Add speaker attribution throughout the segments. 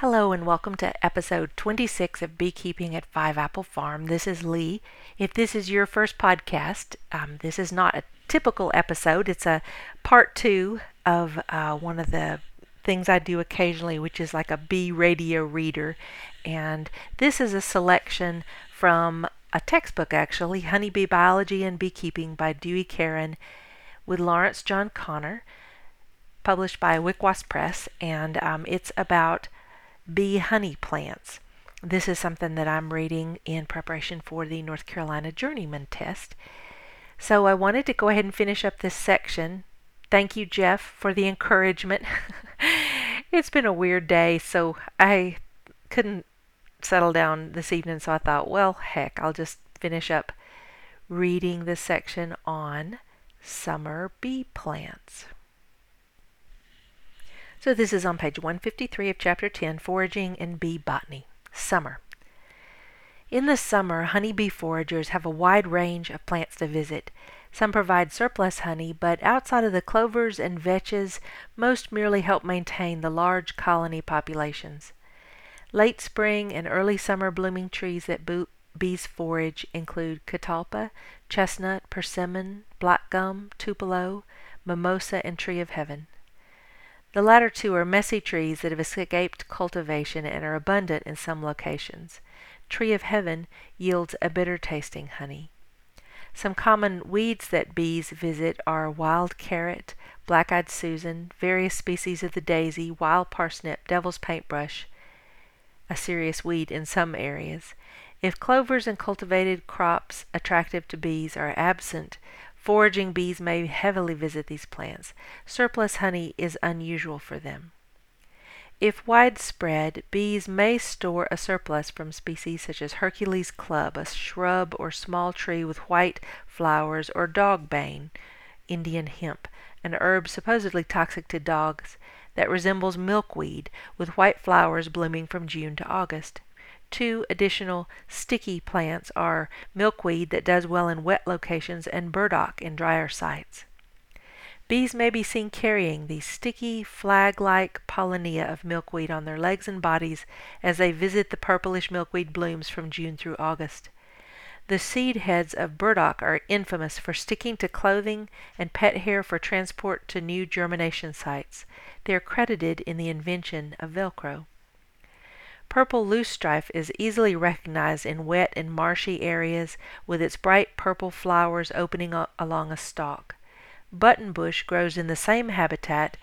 Speaker 1: Hello and welcome to episode 26 of Beekeeping at Five Apple Farm. This is Lee. If this is your first podcast, um, this is not a typical episode. It's a part two of uh, one of the things I do occasionally, which is like a bee radio reader. And this is a selection from a textbook, actually Honeybee Biology and Beekeeping by Dewey Caron with Lawrence John Connor, published by Wicwas Press. And um, it's about bee honey plants. This is something that I'm reading in preparation for the North Carolina Journeyman test. So I wanted to go ahead and finish up this section. Thank you, Jeff, for the encouragement. it's been a weird day, so I couldn't settle down this evening, so I thought, well, heck, I'll just finish up reading this section on summer bee plants. So this is on page 153 of chapter 10, Foraging and Bee Botany. Summer. In the summer, honeybee foragers have a wide range of plants to visit. Some provide surplus honey, but outside of the clovers and vetches, most merely help maintain the large colony populations. Late spring and early summer blooming trees that bo- bees forage include catalpa, chestnut, persimmon, black gum, tupelo, mimosa, and tree of heaven. The latter two are messy trees that have escaped cultivation and are abundant in some locations. Tree of Heaven yields a bitter tasting honey. Some common weeds that bees visit are wild carrot, black eyed Susan, various species of the daisy, wild parsnip, devil's paintbrush, a serious weed in some areas. If clovers and cultivated crops attractive to bees are absent, Foraging bees may heavily visit these plants. Surplus honey is unusual for them. If widespread, bees may store a surplus from species such as Hercules club, a shrub or small tree with white flowers, or dogbane, Indian hemp, an herb supposedly toxic to dogs that resembles milkweed with white flowers blooming from June to August. Two additional sticky plants are milkweed that does well in wet locations and burdock in drier sites. Bees may be seen carrying these sticky, flag-like pollinia of milkweed on their legs and bodies as they visit the purplish milkweed blooms from June through August. The seed heads of burdock are infamous for sticking to clothing and pet hair for transport to new germination sites. They are credited in the invention of Velcro. Purple loosestrife is easily recognized in wet and marshy areas with its bright purple flowers opening along a stalk. Buttonbush grows in the same habitat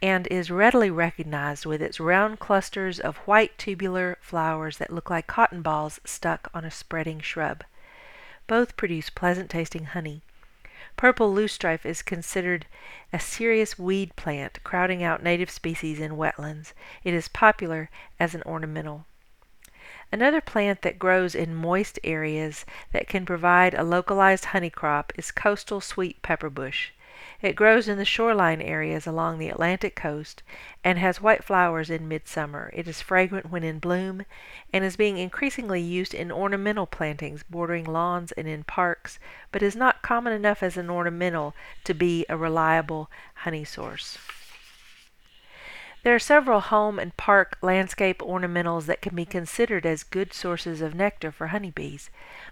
Speaker 1: and is readily recognized with its round clusters of white tubular flowers that look like cotton balls stuck on a spreading shrub. Both produce pleasant tasting honey. Purple loosestrife is considered a serious weed plant, crowding out native species in wetlands. It is popular as an ornamental. Another plant that grows in moist areas that can provide a localized honey crop is coastal sweet pepper bush. It grows in the shoreline areas along the Atlantic coast and has white flowers in midsummer. It is fragrant when in bloom and is being increasingly used in ornamental plantings bordering lawns and in parks, but is not common enough as an ornamental to be a reliable honey source. There are several home and park landscape ornamentals that can be considered as good sources of nectar for honeybees.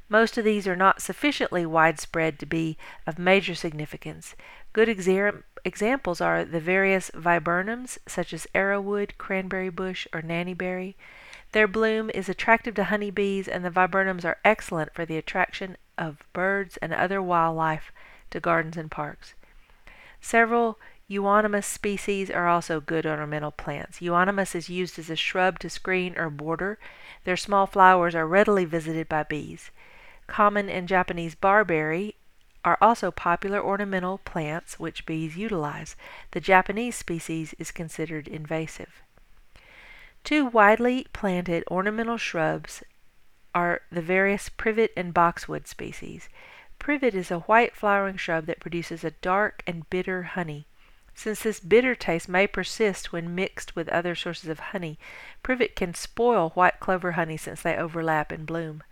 Speaker 1: Most of these are not sufficiently widespread to be of major significance. Good exa- examples are the various viburnums, such as arrowwood, cranberry bush, or nannyberry. Their bloom is attractive to honeybees, and the viburnums are excellent for the attraction of birds and other wildlife to gardens and parks. Several Euonymus species are also good ornamental plants. Euonymus is used as a shrub to screen or border. Their small flowers are readily visited by bees. Common and Japanese barberry are also popular ornamental plants which bees utilize. The Japanese species is considered invasive. Two widely planted ornamental shrubs are the various privet and boxwood species. Privet is a white flowering shrub that produces a dark and bitter honey. Since this bitter taste may persist when mixed with other sources of honey, privet can spoil white clover honey since they overlap in bloom.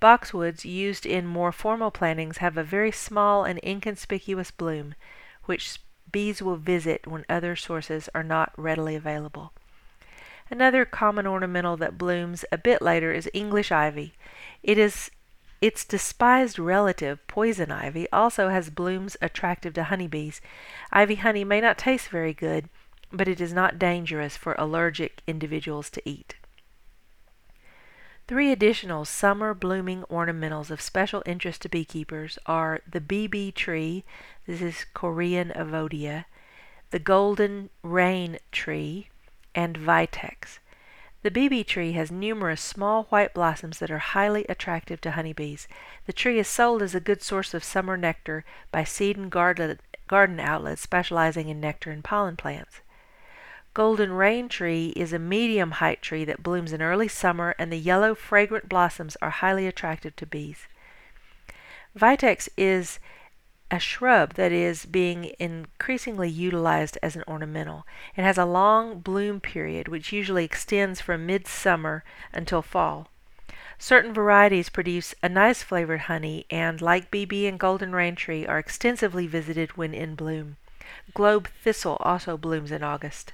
Speaker 1: Boxwoods used in more formal plantings have a very small and inconspicuous bloom, which bees will visit when other sources are not readily available. Another common ornamental that blooms a bit later is English ivy. It is its despised relative, poison ivy, also has blooms attractive to honeybees. Ivy honey may not taste very good, but it is not dangerous for allergic individuals to eat. Three additional summer blooming ornamentals of special interest to beekeepers are the BB tree, this is Korean Evodia, the golden rain tree, and vitex. The BB tree has numerous small white blossoms that are highly attractive to honeybees. The tree is sold as a good source of summer nectar by seed and garden, outlets specializing in nectar and pollen plants. Golden rain tree is a medium height tree that blooms in early summer, and the yellow, fragrant blossoms are highly attractive to bees. Vitex is a shrub that is being increasingly utilized as an ornamental. It has a long bloom period, which usually extends from midsummer until fall. Certain varieties produce a nice flavored honey and, like BB and golden rain tree, are extensively visited when in bloom. Globe thistle also blooms in August.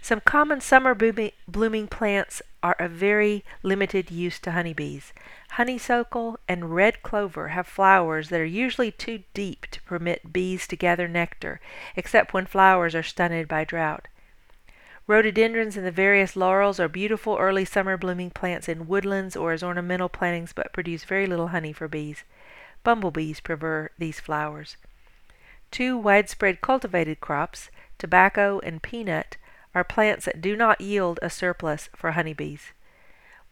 Speaker 1: Some common summer blooming plants are of very limited use to honeybees. Honeysuckle and red clover have flowers that are usually too deep to permit bees to gather nectar, except when flowers are stunted by drought. Rhododendrons and the various laurels are beautiful early summer blooming plants in woodlands or as ornamental plantings but produce very little honey for bees. Bumblebees prefer these flowers. Two widespread cultivated crops, tobacco and peanut, are plants that do not yield a surplus for honeybees.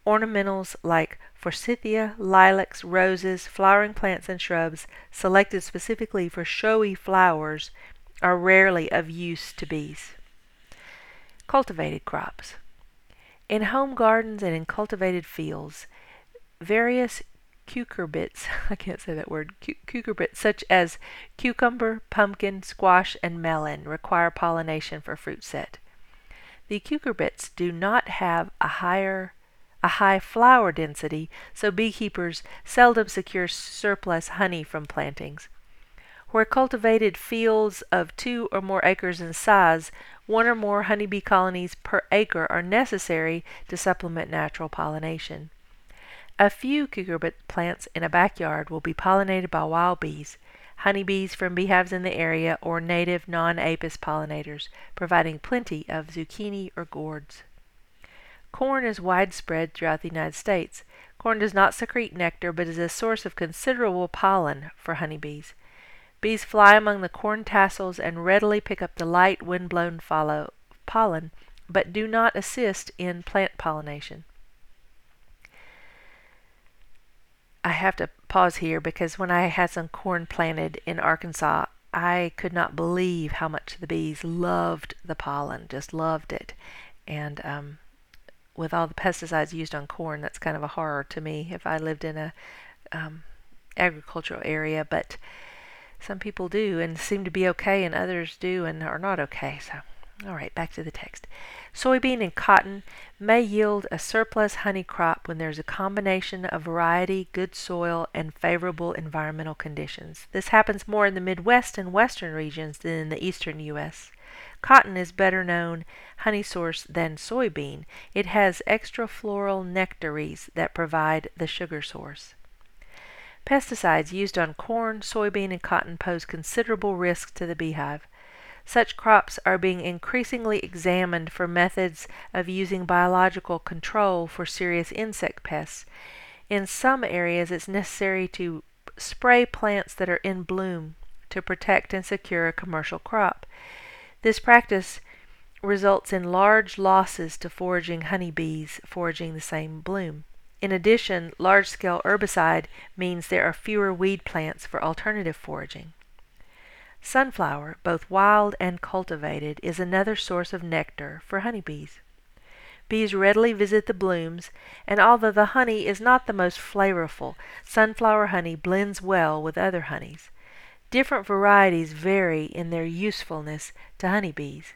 Speaker 1: Ornamentals like forsythia, lilacs, roses, flowering plants, and shrubs selected specifically for showy flowers are rarely of use to bees. Cultivated crops. In home gardens and in cultivated fields, various cucurbits, I can't say that word, cucurbits such as cucumber, pumpkin, squash, and melon require pollination for fruit set. The cucurbits do not have a higher a high flower density, so beekeepers seldom secure surplus honey from plantings. Where cultivated fields of two or more acres in size, one or more honeybee colonies per acre are necessary to supplement natural pollination. A few cucurbit plants in a backyard will be pollinated by wild bees honeybees from beehives in the area, or native non-apis pollinators, providing plenty of zucchini or gourds. Corn is widespread throughout the United States. Corn does not secrete nectar, but is a source of considerable pollen for honeybees. Bees fly among the corn tassels and readily pick up the light wind-blown pollen, but do not assist in plant pollination. I have to pause here because when I had some corn planted in Arkansas, I could not believe how much the bees loved the pollen, just loved it. And um, with all the pesticides used on corn, that's kind of a horror to me if I lived in a um, agricultural area. But some people do and seem to be okay, and others do and are not okay. So, all right, back to the text. Soybean and cotton may yield a surplus honey crop when there is a combination of variety, good soil, and favorable environmental conditions. This happens more in the Midwest and western regions than in the eastern U.S. Cotton is better known honey source than soybean. It has extra floral nectaries that provide the sugar source. Pesticides used on corn, soybean, and cotton pose considerable risks to the beehive. Such crops are being increasingly examined for methods of using biological control for serious insect pests. In some areas, it's necessary to spray plants that are in bloom to protect and secure a commercial crop. This practice results in large losses to foraging honeybees foraging the same bloom. In addition, large scale herbicide means there are fewer weed plants for alternative foraging. Sunflower, both wild and cultivated, is another source of nectar for honeybees. Bees readily visit the blooms, and although the honey is not the most flavorful, sunflower honey blends well with other honeys. Different varieties vary in their usefulness to honeybees.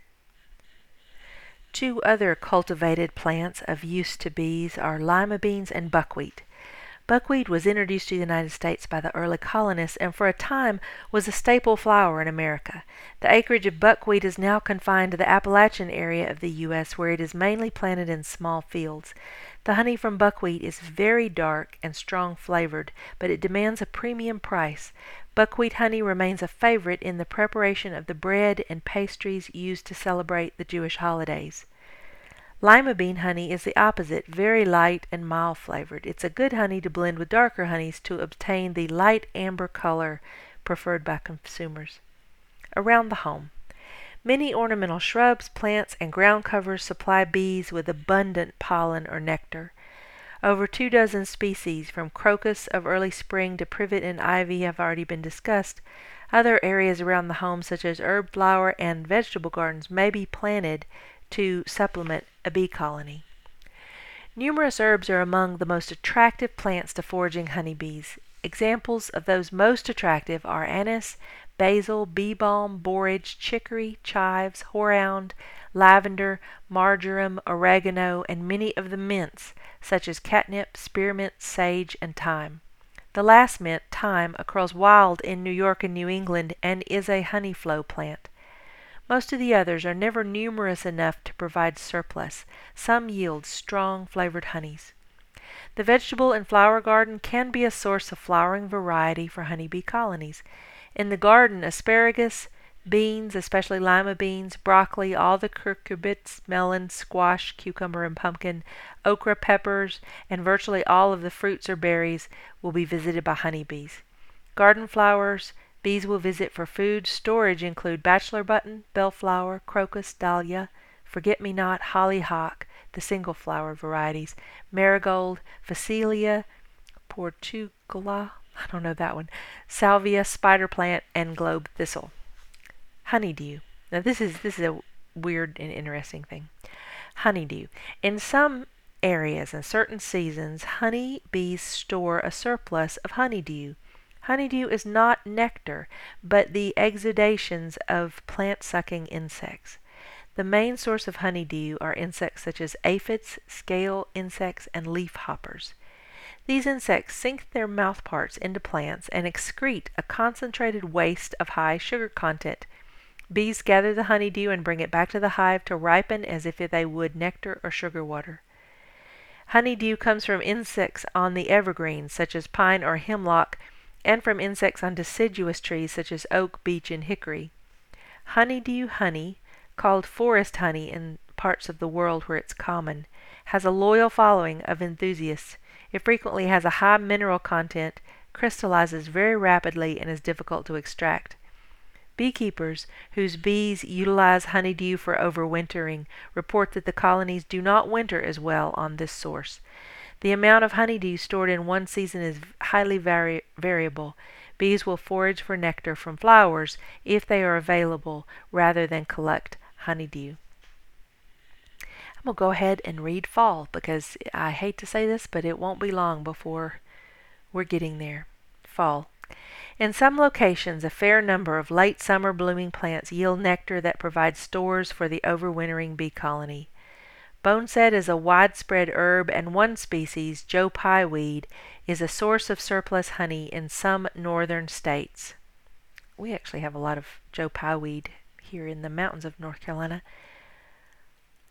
Speaker 1: Two other cultivated plants of use to bees are lima beans and buckwheat. Buckwheat was introduced to the United States by the early colonists and for a time was a staple flour in America. The acreage of buckwheat is now confined to the Appalachian area of the U.S., where it is mainly planted in small fields. The honey from buckwheat is very dark and strong flavored, but it demands a premium price. Buckwheat honey remains a favorite in the preparation of the bread and pastries used to celebrate the Jewish holidays. Lima bean honey is the opposite, very light and mild flavored. It's a good honey to blend with darker honeys to obtain the light amber color preferred by consumers. Around the home. Many ornamental shrubs, plants, and ground covers supply bees with abundant pollen or nectar. Over two dozen species, from crocus of early spring to privet and ivy, have already been discussed. Other areas around the home, such as herb, flower, and vegetable gardens, may be planted to supplement a bee colony. Numerous herbs are among the most attractive plants to foraging honeybees. Examples of those most attractive are anise, basil, bee balm, borage, chicory, chives, horehound, lavender, marjoram, oregano, and many of the mints, such as catnip, spearmint, sage, and thyme. The last mint, thyme, occurs wild in New York and New England and is a honey flow plant. Most of the others are never numerous enough to provide surplus. Some yield strong flavored honeys. The vegetable and flower garden can be a source of flowering variety for honeybee colonies. In the garden, asparagus, beans, especially lima beans, broccoli, all the cucurbits, melon, squash, cucumber, and pumpkin, okra, peppers, and virtually all of the fruits or berries will be visited by honeybees. Garden flowers, Bees will visit for food. Storage include bachelor button, bellflower, crocus, dahlia, forget-me-not, hollyhock, the single flower varieties, marigold, phacelia, portugala, I don't know that one, salvia, spider plant, and globe thistle. Honeydew. Now this is this is a weird and interesting thing. Honeydew. In some areas and certain seasons, honey bees store a surplus of honeydew. Honeydew is not nectar, but the exudations of plant-sucking insects. The main source of honeydew are insects such as aphids, scale insects, and leaf hoppers. These insects sink their mouthparts into plants and excrete a concentrated waste of high sugar content. Bees gather the honeydew and bring it back to the hive to ripen as if they would nectar or sugar water. Honeydew comes from insects on the evergreens, such as pine or hemlock, and from insects on deciduous trees such as oak, beech, and hickory. Honeydew honey, called forest honey in parts of the world where it's common, has a loyal following of enthusiasts. It frequently has a high mineral content, crystallizes very rapidly, and is difficult to extract. Beekeepers whose bees utilize honeydew for overwintering report that the colonies do not winter as well on this source. The amount of honeydew stored in one season is highly vari variable. Bees will forage for nectar from flowers if they are available rather than collect honeydew. I'm going to go ahead and read fall because I hate to say this, but it won't be long before we're getting there. Fall. In some locations, a fair number of late summer blooming plants yield nectar that provides stores for the overwintering bee colony. Boneset is a widespread herb, and one species, Joe Pye weed, is a source of surplus honey in some northern states. We actually have a lot of Joe Pye weed here in the mountains of North Carolina.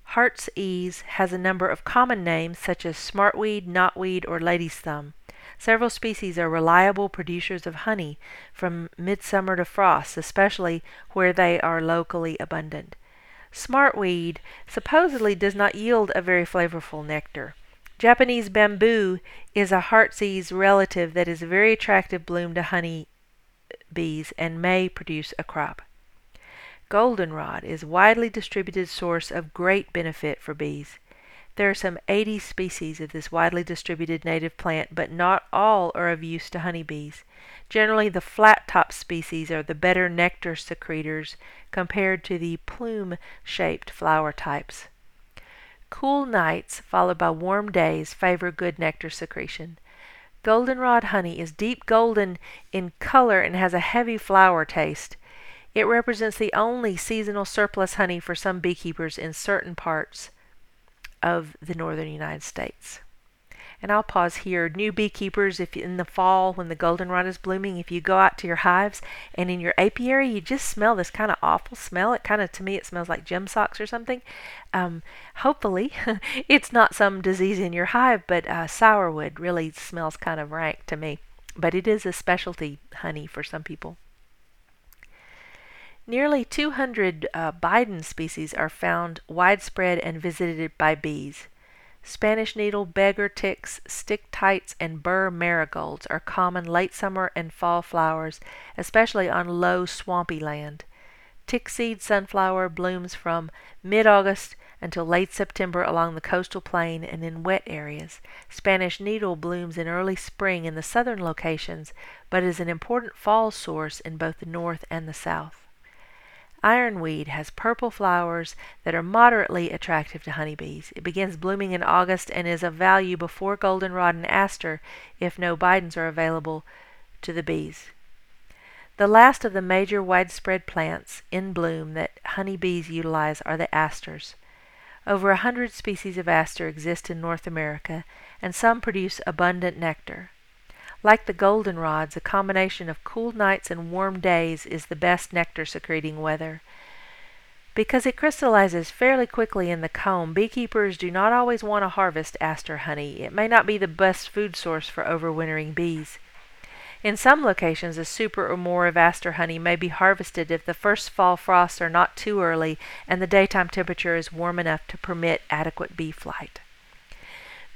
Speaker 1: Heart's Ease has a number of common names such as smartweed, knotweed, or lady's thumb. Several species are reliable producers of honey from midsummer to frost, especially where they are locally abundant. Smartweed supposedly does not yield a very flavorful nectar. Japanese bamboo is a heartsease relative that is a very attractive bloom to honey bees and may produce a crop. Goldenrod is a widely distributed source of great benefit for bees. There are some 80 species of this widely distributed native plant, but not all are of use to honeybees. Generally, the flat-top species are the better nectar secretors compared to the plume-shaped flower types. Cool nights followed by warm days favor good nectar secretion. Goldenrod honey is deep golden in color and has a heavy flower taste. It represents the only seasonal surplus honey for some beekeepers in certain parts of the northern United States. And I'll pause here. New beekeepers, if in the fall when the goldenrod is blooming, if you go out to your hives and in your apiary you just smell this kind of awful smell, it kind of to me it smells like gym socks or something. Um, hopefully, it's not some disease in your hive, but uh, sourwood really smells kind of rank to me. But it is a specialty honey for some people. Nearly 200 uh, Bidens species are found widespread and visited by bees. Spanish needle, beggar ticks, stick tights, and burr marigolds are common late summer and fall flowers, especially on low, swampy land. Tickseed sunflower blooms from mid August until late September along the coastal plain and in wet areas. Spanish needle blooms in early spring in the southern locations, but is an important fall source in both the north and the south. Ironweed has purple flowers that are moderately attractive to honeybees. It begins blooming in August and is of value before goldenrod and aster if no bidens are available to the bees. The last of the major widespread plants in bloom that honeybees utilize are the asters. Over a hundred species of aster exist in North America, and some produce abundant nectar. Like the goldenrods, a combination of cool nights and warm days is the best nectar secreting weather. Because it crystallizes fairly quickly in the comb, beekeepers do not always want to harvest aster honey. It may not be the best food source for overwintering bees. In some locations, a super or more of aster honey may be harvested if the first fall frosts are not too early and the daytime temperature is warm enough to permit adequate bee flight.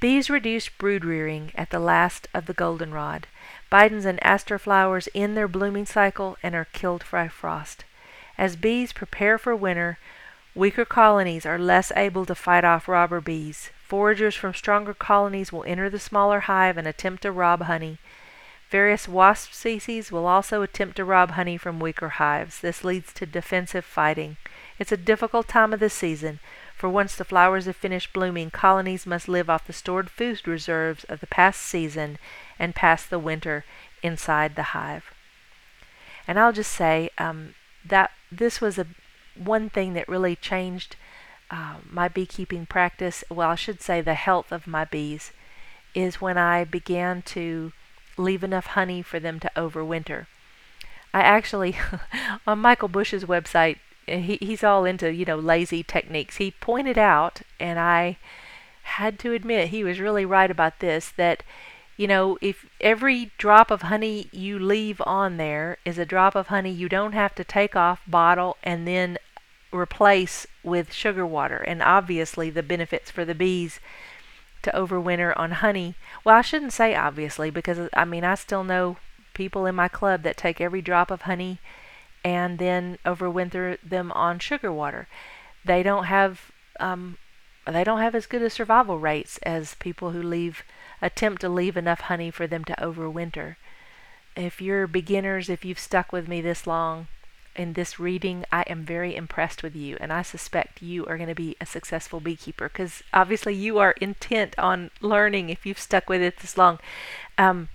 Speaker 1: Bees reduce brood rearing at the last of the goldenrod. Bidens and aster flowers end their blooming cycle and are killed by frost. As bees prepare for winter, weaker colonies are less able to fight off robber bees. Foragers from stronger colonies will enter the smaller hive and attempt to rob honey. Various wasp species will also attempt to rob honey from weaker hives. This leads to defensive fighting. It's a difficult time of the season for once the flowers have finished blooming, colonies must live off the stored food reserves of the past season and pass the winter inside the hive. And I'll just say um, that this was a one thing that really changed uh, my beekeeping practice. Well, I should say the health of my bees is when I began to leave enough honey for them to overwinter. I actually, on Michael Bush's website, he, he's all into you know lazy techniques. He pointed out, and I had to admit he was really right about this that you know if every drop of honey you leave on there is a drop of honey you don't have to take off bottle and then replace with sugar water and obviously the benefits for the bees to overwinter on honey well i shouldn't say obviously because i mean i still know people in my club that take every drop of honey and then overwinter them on sugar water. They don't have um, they don't have as good a survival rates as people who leave attempt to leave enough honey for them to overwinter. If you're beginners, if you've stuck with me this long in this reading, I am very impressed with you, and I suspect you are going to be a successful beekeeper because obviously you are intent on learning if you've stuck with it this long. Um,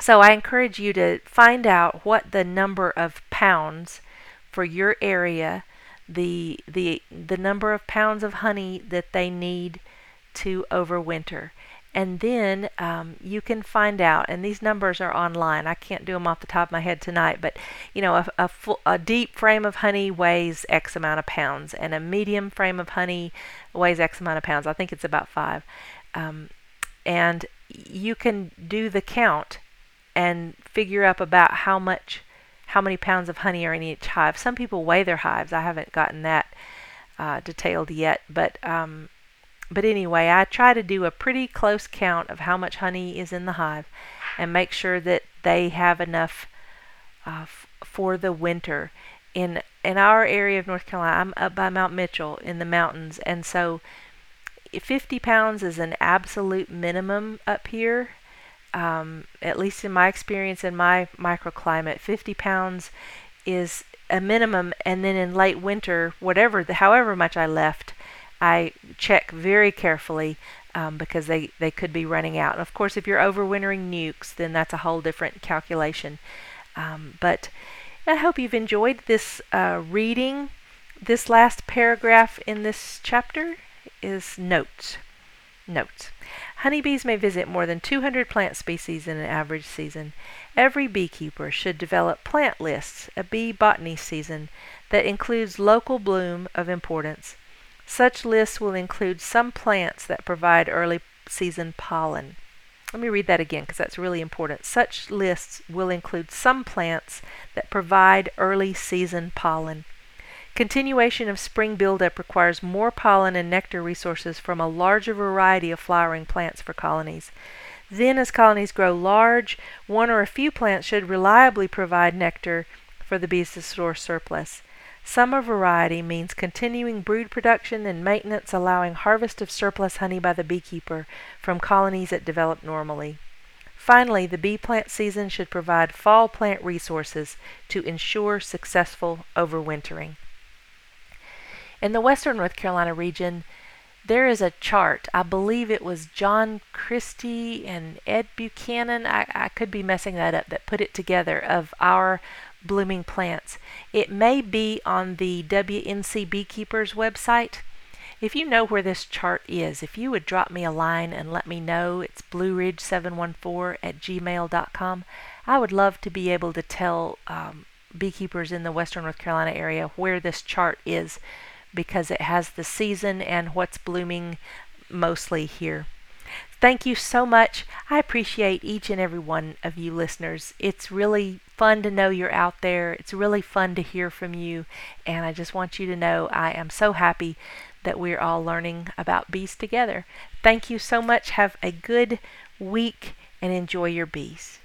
Speaker 1: so I encourage you to find out what the number of pounds for your area, the the the number of pounds of honey that they need to overwinter. And then um, you can find out, and these numbers are online. I can't do them off the top of my head tonight, but you know, a, a, full, a deep frame of honey weighs X amount of pounds, and a medium frame of honey weighs X amount of pounds. I think it's about five. Um, and you can do the count and figure up about how much how many pounds of honey are in each hive. Some people weigh their hives. I haven't gotten that uh, detailed yet, but um, but anyway, I try to do a pretty close count of how much honey is in the hive, and make sure that they have enough uh, f- for the winter. In in our area of North Carolina, I'm up by Mount Mitchell in the mountains, and so 50 pounds is an absolute minimum up here um, at least in my experience in my microclimate, 50 pounds is a minimum. And then in late winter, whatever, the, however much I left, I check very carefully um, because they, they could be running out. And of course, if you're overwintering nucs, then that's a whole different calculation. Um, but I hope you've enjoyed this uh, reading. This last paragraph in this chapter is notes. Notes. Honeybees may visit more than 200 plant species in an average season. Every beekeeper should develop plant lists, a bee botany season, that includes local bloom of importance. Such lists will include some plants that provide early season pollen. Let me read that again because that's really important. Such lists will include some plants that provide early season pollen. Continuation of spring buildup requires more pollen and nectar resources from a larger variety of flowering plants for colonies. Then, as colonies grow large, one or a few plants should reliably provide nectar for the bees to store surplus. Summer variety means continuing brood production and maintenance, allowing harvest of surplus honey by the beekeeper from colonies that develop normally. Finally, the bee plant season should provide fall plant resources to ensure successful overwintering. In the western North Carolina region, there is a chart. I believe it was John Christie and Ed Buchanan. I, I could be messing that up, that put it together of our blooming plants. It may be on the WNC Beekeepers website. If you know where this chart is, if you would drop me a line and let me know, it's blueridge714 at gmail.com. I would love to be able to tell um, beekeepers in the western North Carolina area where this chart is because it has the season and what's blooming mostly here. Thank you so much. I appreciate each and every one of you listeners. It's really fun to know you're out there. It's really fun to hear from you. And I just want you to know I am so happy that we're all learning about bees together. Thank you so much. Have a good week and enjoy your bees.